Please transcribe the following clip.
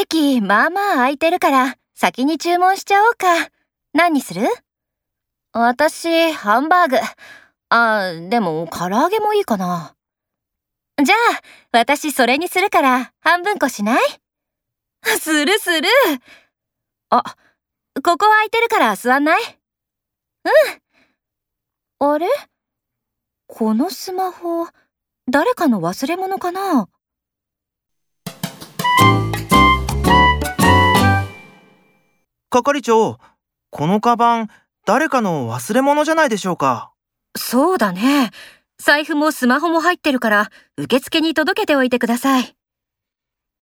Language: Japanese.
席、まあまあ空いてるから、先に注文しちゃおうか。何にする？私、ハンバーグ。あ、でも、唐揚げもいいかな。じゃあ、私それにするから、半分こしない？するする。あ、ここ空いてるから座んない？うん。あれ？このスマホ、誰かの忘れ物かな？係長、このカバン、誰かの忘れ物じゃないでしょうか。そうだね。財布もスマホも入ってるから、受付に届けておいてください。